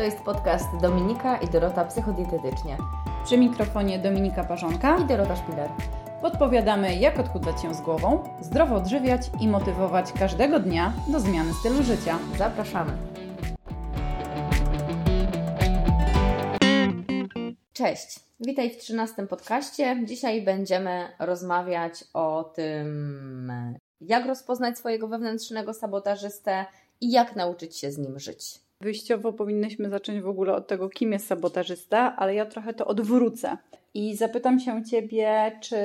To jest podcast Dominika i Dorota Psychodietetycznie Przy mikrofonie Dominika Parzonka i Dorota Szpiler. podpowiadamy, jak odchudzać się z głową, zdrowo odżywiać i motywować każdego dnia do zmiany stylu życia. Zapraszamy. Cześć, witaj w 13 podcaście. Dzisiaj będziemy rozmawiać o tym, jak rozpoznać swojego wewnętrznego sabotażystę i jak nauczyć się z nim żyć. Wyjściowo powinnyśmy zacząć w ogóle od tego, kim jest sabotażysta, ale ja trochę to odwrócę i zapytam się Ciebie, czy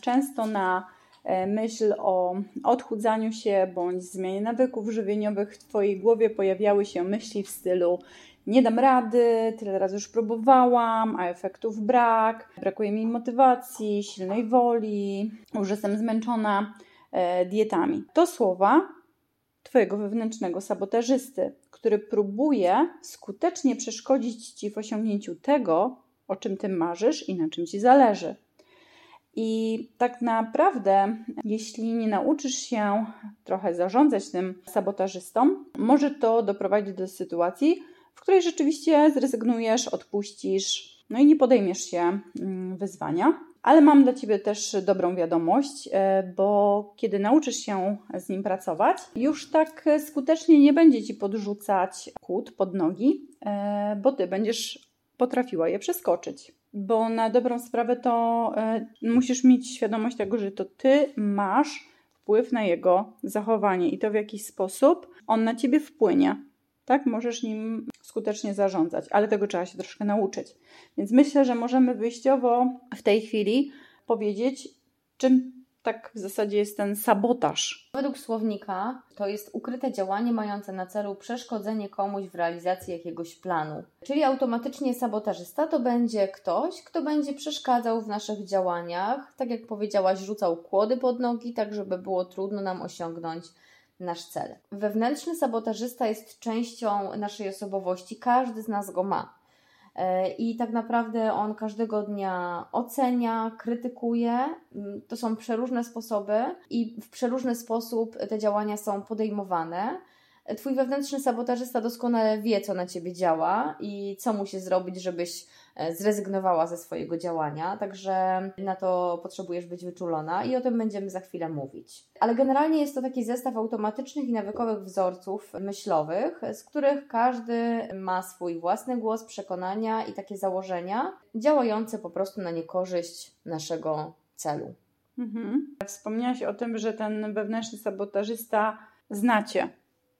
często na e, myśl o odchudzaniu się bądź zmianie nawyków żywieniowych w Twojej głowie pojawiały się myśli w stylu nie dam rady, tyle razy już próbowałam, a efektów brak, brakuje mi motywacji, silnej woli, już jestem zmęczona e, dietami. To słowa Twojego wewnętrznego sabotażysty, który próbuje skutecznie przeszkodzić Ci w osiągnięciu tego, o czym Ty marzysz i na czym Ci zależy. I tak naprawdę, jeśli nie nauczysz się trochę zarządzać tym sabotażystą, może to doprowadzić do sytuacji, w której rzeczywiście zrezygnujesz, odpuścisz, no i nie podejmiesz się mm, wyzwania. Ale mam dla Ciebie też dobrą wiadomość, e, bo kiedy nauczysz się z nim pracować, już tak skutecznie nie będzie Ci podrzucać kłód pod nogi, e, bo Ty będziesz potrafiła je przeskoczyć. Bo na dobrą sprawę to musisz mieć świadomość tego, że to Ty masz wpływ na jego zachowanie i to w jakiś sposób on na Ciebie wpłynie tak? Możesz nim skutecznie zarządzać, ale tego trzeba się troszkę nauczyć. Więc myślę, że możemy wyjściowo w tej chwili powiedzieć, czym tak w zasadzie jest ten sabotaż. Według słownika to jest ukryte działanie mające na celu przeszkodzenie komuś w realizacji jakiegoś planu. Czyli automatycznie sabotażysta to będzie ktoś, kto będzie przeszkadzał w naszych działaniach, tak jak powiedziałaś, rzucał kłody pod nogi, tak żeby było trudno nam osiągnąć nasz cel. Wewnętrzny sabotażysta jest częścią naszej osobowości, każdy z nas go ma. E, I tak naprawdę on każdego dnia ocenia, krytykuje. Mm, to są przeróżne sposoby i w przeróżny sposób te działania są podejmowane. Twój wewnętrzny sabotażysta doskonale wie, co na ciebie działa i co musi zrobić, żebyś e, zrezygnowała ze swojego działania, także na to potrzebujesz być wyczulona i o tym będziemy za chwilę mówić. Ale generalnie jest to taki zestaw automatycznych i nawykowych wzorców myślowych, z których każdy ma swój własny głos, przekonania i takie założenia, działające po prostu na niekorzyść naszego celu. Mhm. Wspomniałaś o tym, że ten wewnętrzny sabotażysta znacie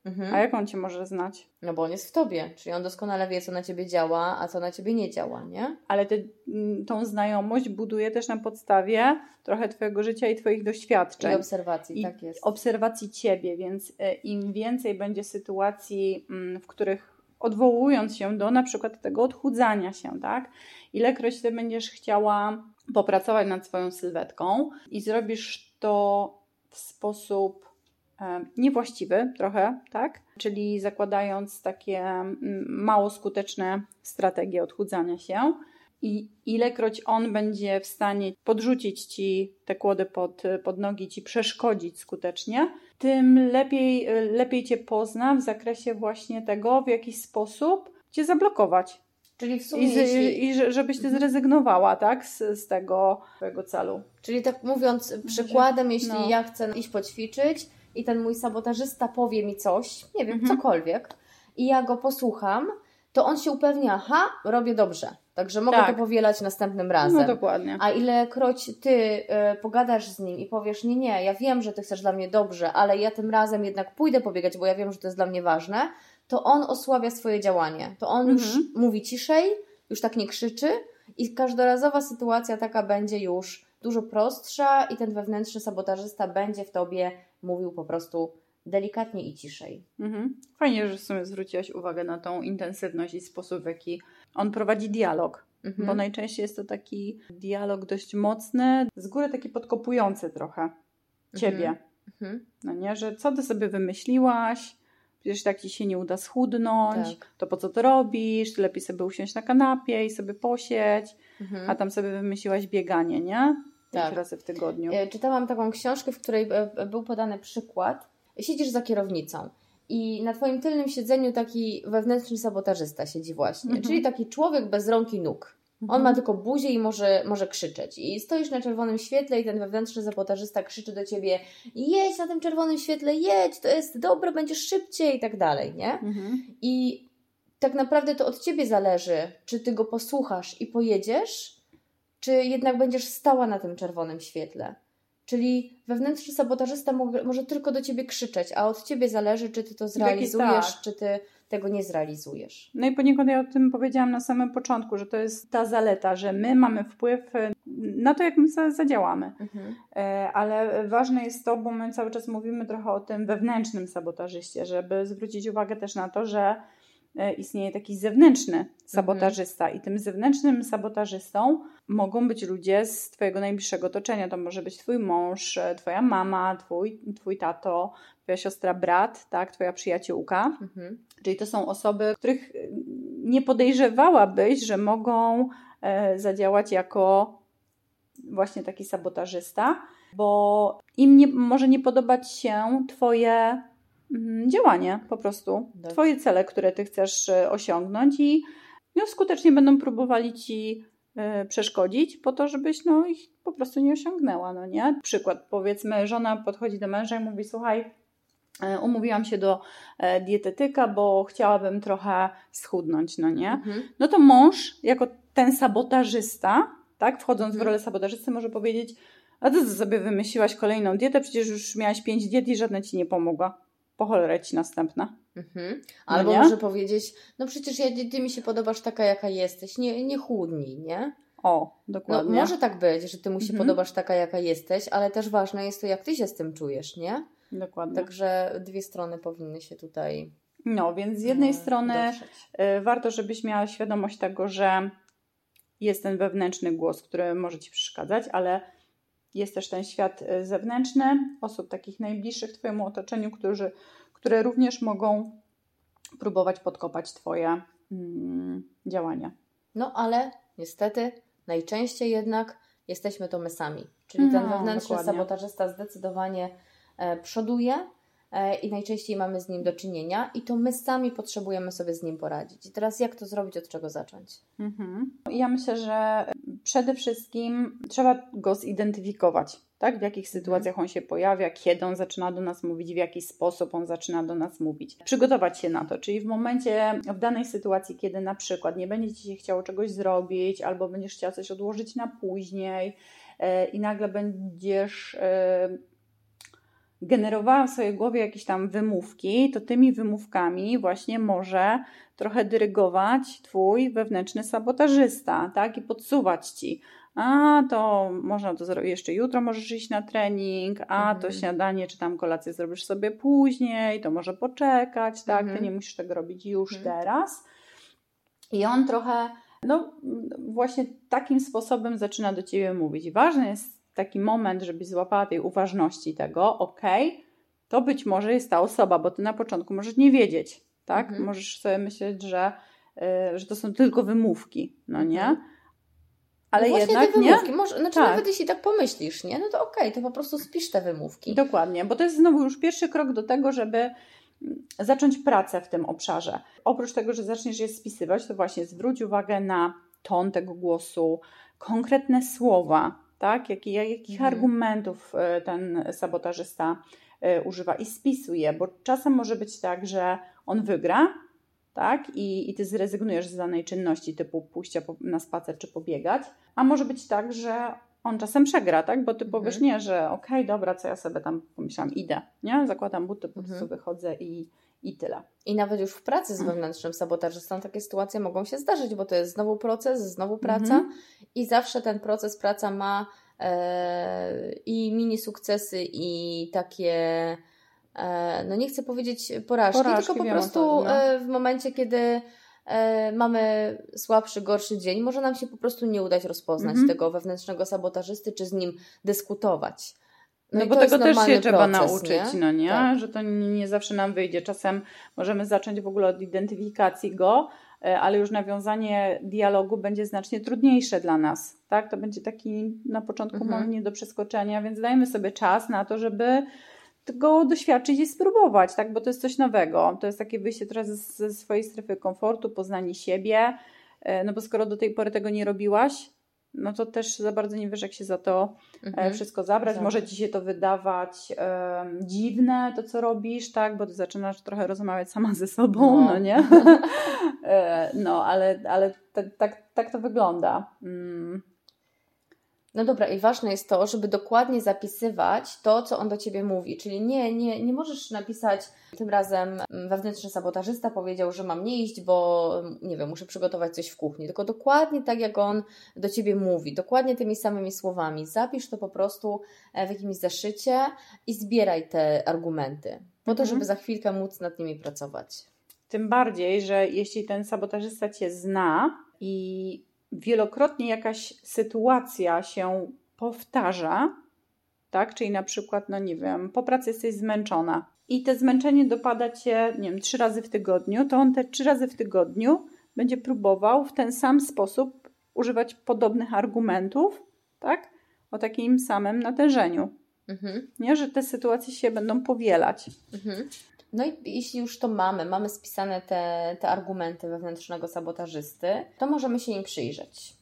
Mhm. A jak on cię może znać? No bo on jest w tobie, czyli on doskonale wie, co na ciebie działa, a co na ciebie nie działa, nie? Ale ty, mm, tą znajomość buduje też na podstawie trochę twojego życia i twoich doświadczeń. I obserwacji, I tak jest. Obserwacji ciebie, więc e, im więcej będzie sytuacji, mm, w których odwołując się do na przykład tego odchudzania się, tak? Ilekroć ty będziesz chciała popracować nad swoją sylwetką i zrobisz to w sposób niewłaściwy trochę, tak? Czyli zakładając takie mm, mało skuteczne strategie odchudzania się. I ilekroć on będzie w stanie podrzucić ci te kłody pod, pod nogi, ci przeszkodzić skutecznie, tym lepiej, lepiej cię pozna w zakresie właśnie tego, w jaki sposób cię zablokować. Czyli w sumie. I, jeśli... i żebyś ty mhm. zrezygnowała, tak, z, z tego twojego celu. Czyli tak mówiąc przykładem, jeśli no. ja chcę iść poćwiczyć, i ten mój sabotażysta powie mi coś, nie wiem, mhm. cokolwiek, i ja go posłucham, to on się upewnia, aha, robię dobrze. Także mogę tak. to powielać następnym razem. No dokładnie. A ilekroć ty y, pogadasz z nim i powiesz, nie, nie, ja wiem, że ty chcesz dla mnie dobrze, ale ja tym razem jednak pójdę pobiegać, bo ja wiem, że to jest dla mnie ważne, to on osłabia swoje działanie. To on mhm. już mówi ciszej, już tak nie krzyczy i każdorazowa sytuacja taka będzie już dużo prostsza i ten wewnętrzny sabotażysta będzie w tobie mówił po prostu delikatnie i ciszej. Mhm. Fajnie, że w sumie zwróciłaś uwagę na tą intensywność i sposób, w jaki on prowadzi dialog. Mhm. Bo najczęściej jest to taki dialog dość mocny, z góry taki podkopujący trochę ciebie. Mhm. mhm. No nie, że co ty sobie wymyśliłaś, przecież tak ci się nie uda schudnąć, tak. to po co to robisz, lepiej sobie usiąść na kanapie i sobie posieć, mhm. a tam sobie wymyśliłaś bieganie, nie? Tak. razy w tygodniu. E, czytałam taką książkę, w której e, był podany przykład. Siedzisz za kierownicą I na Twoim tylnym siedzeniu taki wewnętrzny sabotażysta siedzi właśnie, Mhm. czyli taki człowiek bez rąk i nóg. On ma tylko buzię i może, może krzyczeć. I stoisz na czerwonym świetle i ten wewnętrzny sabotażysta krzyczy do ciebie jedź na tym czerwonym świetle, jedź, to jest dobre, będziesz szybciej i tak dalej, nie? Mhm. I tak naprawdę to od ciebie zależy, czy ty go posłuchasz i pojedziesz, czy jednak będziesz stała na tym czerwonym świetle. Czyli wewnętrzny sabotażysta mo- może tylko do ciebie krzyczeć, a od ciebie zależy, czy ty to zrealizujesz, tak. czy ty tego nie zrealizujesz. No i poniekąd ja o tym powiedziałam na samym początku, że to jest ta zaleta, że my mamy wpływ e, na to, jak my za- zadziałamy. Mhm. E, Ale ważne jest to, bo my cały czas mówimy trochę o tym wewnętrznym sabotażyście, żeby zwrócić uwagę też na to, że istnieje taki zewnętrzny sabotażysta i tym zewnętrznym sabotażystą mogą być ludzie z Twojego najbliższego otoczenia. To może być Twój mąż, e, Twoja mama, Twój, twój tato, Twoja siostra, brat, tak, Twoja przyjaciółka. Mhm. Czyli to są osoby, których y, nie podejrzewałabyś, że mogą e, zadziałać jako właśnie taki sabotażysta, bo im nie, może nie podobać się Twoje działanie po prostu, Dobrze. Twoje cele, które Ty chcesz e, osiągnąć i no, skutecznie będą próbowali Ci e, przeszkodzić po to, żebyś no, ich po prostu nie osiągnęła, no nie? Przykład, powiedzmy, żona podchodzi do męża i mówi, słuchaj, e, umówiłam się do dietetyka, bo chciałabym trochę schudnąć, no nie? Mhm. No to mąż, jako ten sabotażysta, tak, wchodząc w Mhm. rolę sabotażysty, może powiedzieć, a ty sobie wymyśliłaś kolejną dietę, przecież już miałaś pięć diet i żadna ci nie pomogła. Po cholerę ci następna. Mhm. No Albo nie? może powiedzieć, no przecież ja, ty mi się podobasz taka, jaka jesteś, nie, nie chudnij, nie? O, No, dokładnie. może tak być, że ty mu się Mhm. podobasz taka, jaka jesteś, ale też ważne jest to, jak ty się z tym czujesz, nie? Dokładnie. Także dwie strony powinny się tutaj. No, więc z jednej e, strony dotrzeć. y, warto, żebyś miała świadomość tego, że jest ten wewnętrzny głos, który może ci przeszkadzać, ale jest też ten świat y, zewnętrzny, osób takich najbliższych Twojemu otoczeniu, którzy, które również mogą próbować podkopać Twoje mm, działania. No ale niestety najczęściej jednak jesteśmy to my sami. Czyli ten No, wewnętrzny dokładnie. sabotażysta zdecydowanie e, przoduje e, i najczęściej mamy z nim do czynienia i to my sami potrzebujemy sobie z nim poradzić. I teraz jak to zrobić, od czego zacząć? Mhm. Ja myślę, że przede wszystkim trzeba go zidentyfikować, tak? W jakich sytuacjach on się pojawia, kiedy on zaczyna do nas mówić, w jaki sposób on zaczyna do nas mówić. Przygotować się na to, czyli w momencie, w danej sytuacji, kiedy na przykład nie będzie Ci się chciało czegoś zrobić, albo będziesz chciała coś odłożyć na później e, i nagle będziesz e, generowała w swojej głowie jakieś tam wymówki, to tymi wymówkami właśnie może trochę dyrygować twój wewnętrzny sabotażysta, tak? I podsuwać ci. A to można to zrobić jeszcze jutro, możesz iść na trening, a to Mhm. śniadanie czy tam kolację zrobisz sobie później, to może poczekać, tak? Ty Mhm. nie musisz tego robić już Mhm. teraz. I on trochę, no właśnie takim sposobem zaczyna do ciebie mówić. Ważny jest taki moment, żebyś złapała tej uważności tego, okej, to być może jest ta osoba, bo ty na początku możesz nie wiedzieć, tak? Mhm. Możesz sobie myśleć, że, y, że to są tylko wymówki, no nie? Mhm. Ale no właśnie jednak te nie. wymówki, może, znaczy Tak. nawet jeśli tak pomyślisz, nie? No to okej, to po prostu spisz te wymówki. Dokładnie, bo to jest znowu już pierwszy krok do tego, żeby mm, zacząć pracę w tym obszarze. Oprócz tego, że zaczniesz je spisywać, to właśnie zwróć uwagę na ton tego głosu, konkretne słowa, tak? Jaki, jakich Mhm. argumentów e, ten sabotażysta e, używa i spisuje, bo czasem może być tak, że on wygra, tak? I, i ty zrezygnujesz z danej czynności typu pójścia po, na spacer czy pobiegać, a może być tak, że on czasem przegra, tak? Bo ty Mhm. powiesz nie, że okej, dobra, co ja sobie tam pomyślałam, idę, nie? Zakładam buty, po prostu Mhm. wychodzę i, i tyle. I nawet już w pracy z Mhm. wewnętrznym sabotażystą takie sytuacje mogą się zdarzyć, bo to jest znowu proces, znowu praca Mhm. i zawsze ten proces, praca ma e, i mini sukcesy i takie, e, no nie chcę powiedzieć porażki, Porażki, tylko po prostu co, no. e, w momencie, kiedy e, mamy słabszy, gorszy dzień, może nam się po prostu nie udać rozpoznać Mhm. tego wewnętrznego sabotażysty, czy z nim dyskutować. No, i bo tego też się normalny trzeba proces, nauczyć, nie? no nie? Tak. Że to nie, nie zawsze nam wyjdzie. Czasem możemy zacząć w ogóle od identyfikacji go, e, ale już nawiązanie dialogu będzie znacznie trudniejsze dla nas, tak? To będzie taki na początku Mhm. moment nie do przeskoczenia, więc dajmy sobie czas na to, żeby go doświadczyć i spróbować, tak? Bo to jest coś nowego. To jest takie wyjście teraz ze swojej strefy komfortu, poznanie siebie. E, no bo skoro do tej pory tego nie robiłaś, no to też za bardzo nie wiesz, jak się za to e, mhm. wszystko zabrać. Zabrać. Może ci się to wydawać e, dziwne, to co robisz, tak? Bo ty zaczynasz trochę rozmawiać sama ze sobą, no, no nie? e, no, ale, ale tak, tak, tak to wygląda. Mm. No dobra, i ważne jest to, żeby dokładnie zapisywać to, co on do ciebie mówi. Czyli nie, nie, nie możesz napisać, tym razem wewnętrzny sabotażysta powiedział, że mam nie iść, bo nie wiem, muszę przygotować coś w kuchni. Tylko dokładnie tak, jak on do ciebie mówi, dokładnie tymi samymi słowami. Zapisz to po prostu e, w jakimś zaszycie i zbieraj te argumenty, po to, mhm. żeby za chwilkę móc nad nimi pracować. Tym bardziej, że jeśli ten sabotażysta cię zna i wielokrotnie jakaś sytuacja się powtarza, tak? Czyli na przykład, no nie wiem, po pracy jesteś zmęczona i te zmęczenie dopada cię, nie wiem, trzy razy w tygodniu, to on te trzy razy w tygodniu będzie próbował w ten sam sposób używać podobnych argumentów, tak? O takim samym natężeniu. Mhm. Nie, że te sytuacje się będą powielać. Mhm. No i jeśli już to mamy, mamy spisane te, te argumenty wewnętrznego sabotażysty, to możemy się im przyjrzeć.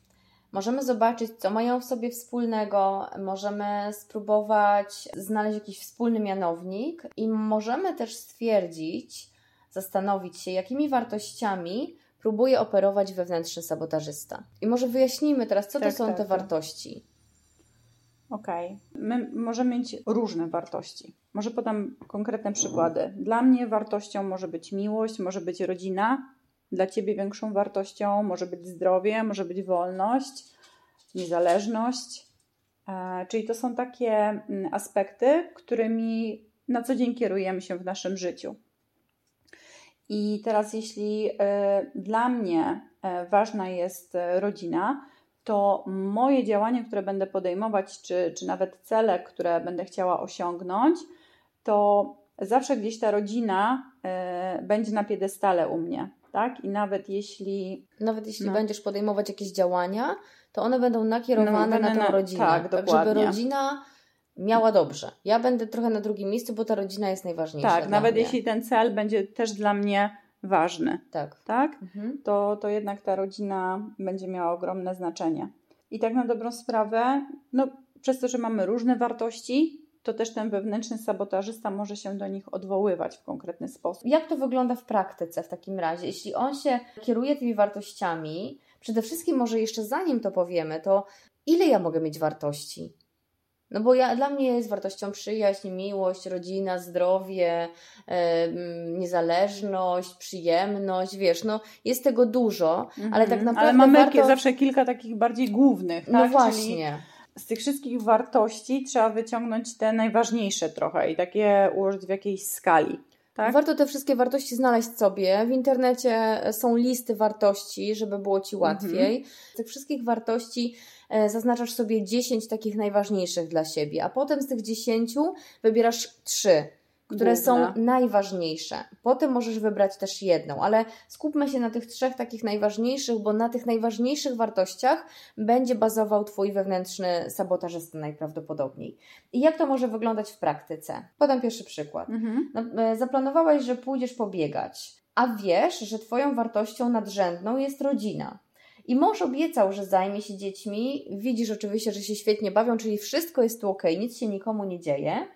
Możemy zobaczyć, co mają w sobie wspólnego, możemy spróbować znaleźć jakiś wspólny mianownik i możemy też stwierdzić, zastanowić się, jakimi wartościami próbuje operować wewnętrzny sabotażysta. I może wyjaśnijmy teraz, co tak, to są tak, te tak. wartości. Okej. Okay. My możemy mieć różne wartości. Może podam konkretne przykłady. Dla mnie wartością może być miłość, może być rodzina. Dla ciebie większą wartością może być zdrowie, może być wolność, niezależność. E, czyli to są takie mm, aspekty, którymi na co dzień kierujemy się w naszym życiu. I teraz, jeśli e, dla mnie e, ważna jest rodzina, to moje działania, które będę podejmować, czy, czy nawet cele, które będę chciała osiągnąć, to zawsze gdzieś ta rodzina y, będzie na piedestale u mnie. Tak? I nawet jeśli. Nawet jeśli no. będziesz podejmować jakieś działania, to one będą nakierowane no, na tą rodzinę. Tak, tak żeby rodzina miała dobrze. Ja będę trochę na drugim miejscu, bo ta rodzina jest najważniejsza. Tak, nawet mnie. jeśli ten cel będzie też dla mnie ważny, tak, tak? Mhm. To, to jednak ta rodzina będzie miała ogromne znaczenie. I tak na dobrą sprawę, no, przez to, że mamy różne wartości, to też ten wewnętrzny sabotażysta może się do nich odwoływać w konkretny sposób. Jak to wygląda w praktyce w takim razie? Jeśli on się kieruje tymi wartościami, przede wszystkim może jeszcze zanim to powiemy, to ile ja mogę mieć wartości? No bo ja, dla mnie jest wartością przyjaźń, miłość, rodzina, zdrowie, niezależność, przyjemność, wiesz, no jest tego dużo, ale tak mhm. naprawdę Ale mamy warto... zawsze kilka takich bardziej głównych, no tak? No właśnie. Czyli z tych wszystkich wartości trzeba wyciągnąć te najważniejsze trochę i takie ułożyć w jakiejś skali. Tak? Warto te wszystkie wartości znaleźć sobie. W internecie są listy wartości, żeby było Ci łatwiej. Mhm. Z tych wszystkich wartości E, zaznaczasz sobie 10 takich najważniejszych dla siebie, a potem z tych 10 wybierasz 3 które Główne. są najważniejsze. Potem możesz wybrać też jedną, ale skupmy się na tych trzech takich najważniejszych, bo na tych najważniejszych wartościach będzie bazował Twój wewnętrzny sabotażysta najprawdopodobniej. I jak to może wyglądać w praktyce? Podam pierwszy przykład. Mhm. No, e, zaplanowałaś, że pójdziesz pobiegać, a wiesz, że Twoją wartością nadrzędną jest rodzina. I mąż obiecał, że zajmie się dziećmi. Widzisz oczywiście, że się świetnie bawią, czyli wszystko jest tu ok, nic się nikomu nie dzieje.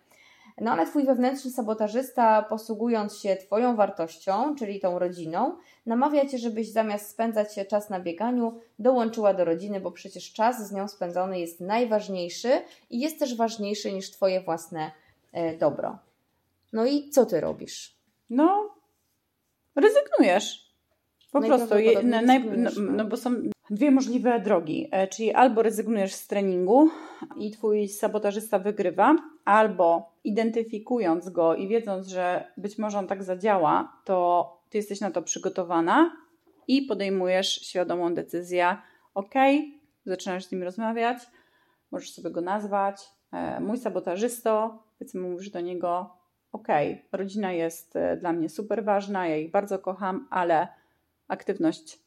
No ale twój wewnętrzny sabotażysta, posługując się twoją wartością, czyli tą rodziną, namawia cię, żebyś zamiast spędzać czas na bieganiu, dołączyła do rodziny, bo przecież czas z nią spędzony jest najważniejszy i jest też ważniejszy niż twoje własne e, dobro. No i co ty robisz? No, rezygnujesz. Po prostu, je, naj, no, no, bo są dwie możliwe drogi, e, czyli albo rezygnujesz z treningu i twój sabotażysta wygrywa, albo identyfikując go i wiedząc, że być może on tak zadziała, to ty jesteś na to przygotowana i podejmujesz świadomą decyzję, ok, zaczynasz z nim rozmawiać, możesz sobie go nazwać, e, mój sabotażysto, powiedzmy mówisz do niego, ok, rodzina jest e, dla mnie super ważna, ja ich bardzo kocham, ale aktywność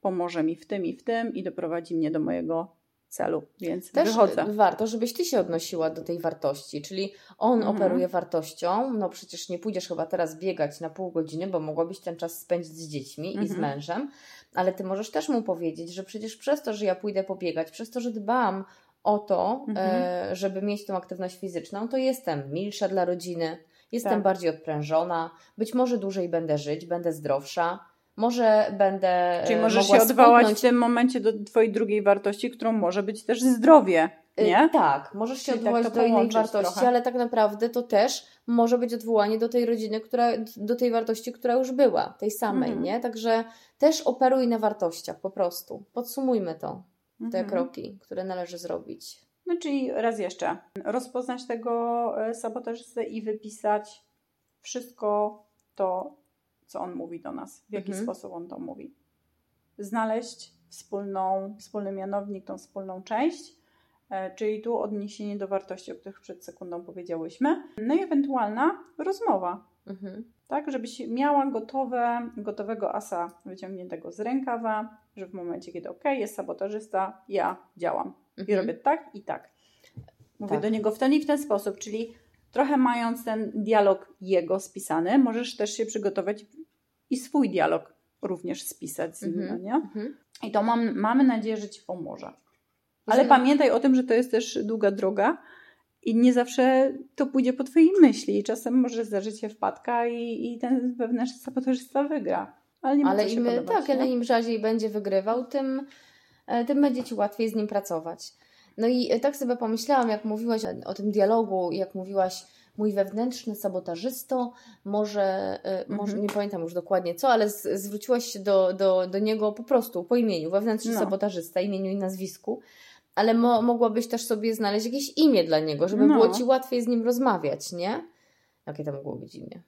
pomoże mi w tym i w tym i doprowadzi mnie do mojego celu, więc Też wychodzę. warto, żebyś ty się odnosiła do tej wartości, czyli on Mhm. operuje wartością, no przecież nie pójdziesz chyba teraz biegać na pół godziny, bo mogłabyś ten czas spędzić z dziećmi i z Mhm. mężem, ale ty możesz też mu powiedzieć, że przecież przez to, że ja pójdę pobiegać, przez to, że dbam o to, Mhm. e, żeby mieć tą aktywność fizyczną, to jestem milsza dla rodziny, jestem Tak. bardziej odprężona, być może dłużej będę żyć, będę zdrowsza, może będę Czyli e, możesz mogła się odwołać w tym momencie do twojej drugiej wartości, którą może być też zdrowie, Y, nie? Tak, możesz się Czyli tak odwołać to do innej wartości, trochę. ale tak naprawdę to też może być odwołanie do tej rodziny, która, do tej wartości, która już była, tej samej, Mhm. nie? Także też operuj na wartościach po prostu. Podsumujmy to, te Mhm. kroki, które należy zrobić. No czyli raz jeszcze, rozpoznać tego e, sabotażystę i wypisać wszystko to, co on mówi do nas, w jaki Mhm. sposób on to mówi. Znaleźć wspólną, wspólny mianownik, tą wspólną część, e, czyli tu odniesienie do wartości, o których przed sekundą powiedziałyśmy. No i ewentualna rozmowa, Mhm. tak, żebyś miała gotowe, gotowego asa wyciągniętego z rękawa, że w momencie, kiedy ok, jest sabotażysta, ja działam i Mhm. robię tak i tak. Mówię Tak. do niego w ten i w ten sposób, czyli trochę mając ten dialog jego spisany, możesz też się przygotować i swój dialog również spisać z nim, Mhm. no nie? Mhm. I to mam, mamy nadzieję, że Ci pomoże. Ale Że- pamiętaj o tym, że to jest też długa droga i nie zawsze to pójdzie po Twojej myśli. Czasem może zdarzyć się wpadka i, i ten wewnętrzny sabotażysta wygra. Ale nie Ale im, podobać, tak, nie? ale im rzadziej będzie wygrywał, tym, e, tym będzie Ci łatwiej z nim pracować. No i e, tak sobie pomyślałam, jak mówiłaś o, tym dialogu, jak mówiłaś, mój wewnętrzny sabotażysto, może, e, może Mhm. nie pamiętam już dokładnie co, ale z, zwróciłaś się do, do, do niego po prostu po imieniu, wewnętrzny No. sabotażysta, imieniu i nazwisku. Ale mo, mogłabyś też sobie znaleźć jakieś imię dla niego, żeby No. było Ci łatwiej z nim rozmawiać, nie? Jakie to mogło być imię?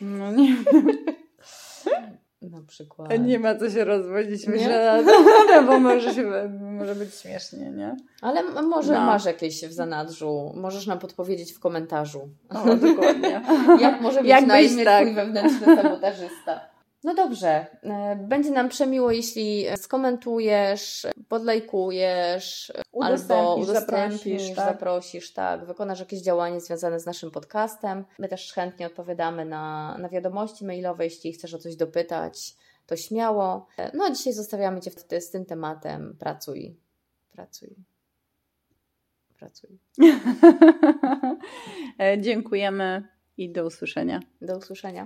No nie, Na przykład. nie ma co się rozwodzić, myślę, no, bo może, się, może być śmiesznie, nie? Ale może No. masz jakieś w zanadrzu, możesz nam podpowiedzieć w komentarzu. O, dokładnie. Jak może mieć Jak na imię tak. twój wewnętrzny sabotażysta? No dobrze, e, będzie nam przemiło, jeśli skomentujesz, podlajkujesz, albo Udostępnisz, udostępnisz, zaprosisz, tak? zaprosisz, tak, wykonasz jakieś działanie związane z naszym podcastem. My też chętnie odpowiadamy na, na wiadomości mailowe, jeśli chcesz o coś dopytać, to śmiało. E, No a dzisiaj zostawiamy Cię w, z tym tematem. Pracuj, pracuj, pracuj. E, Dziękujemy i do usłyszenia. Do usłyszenia.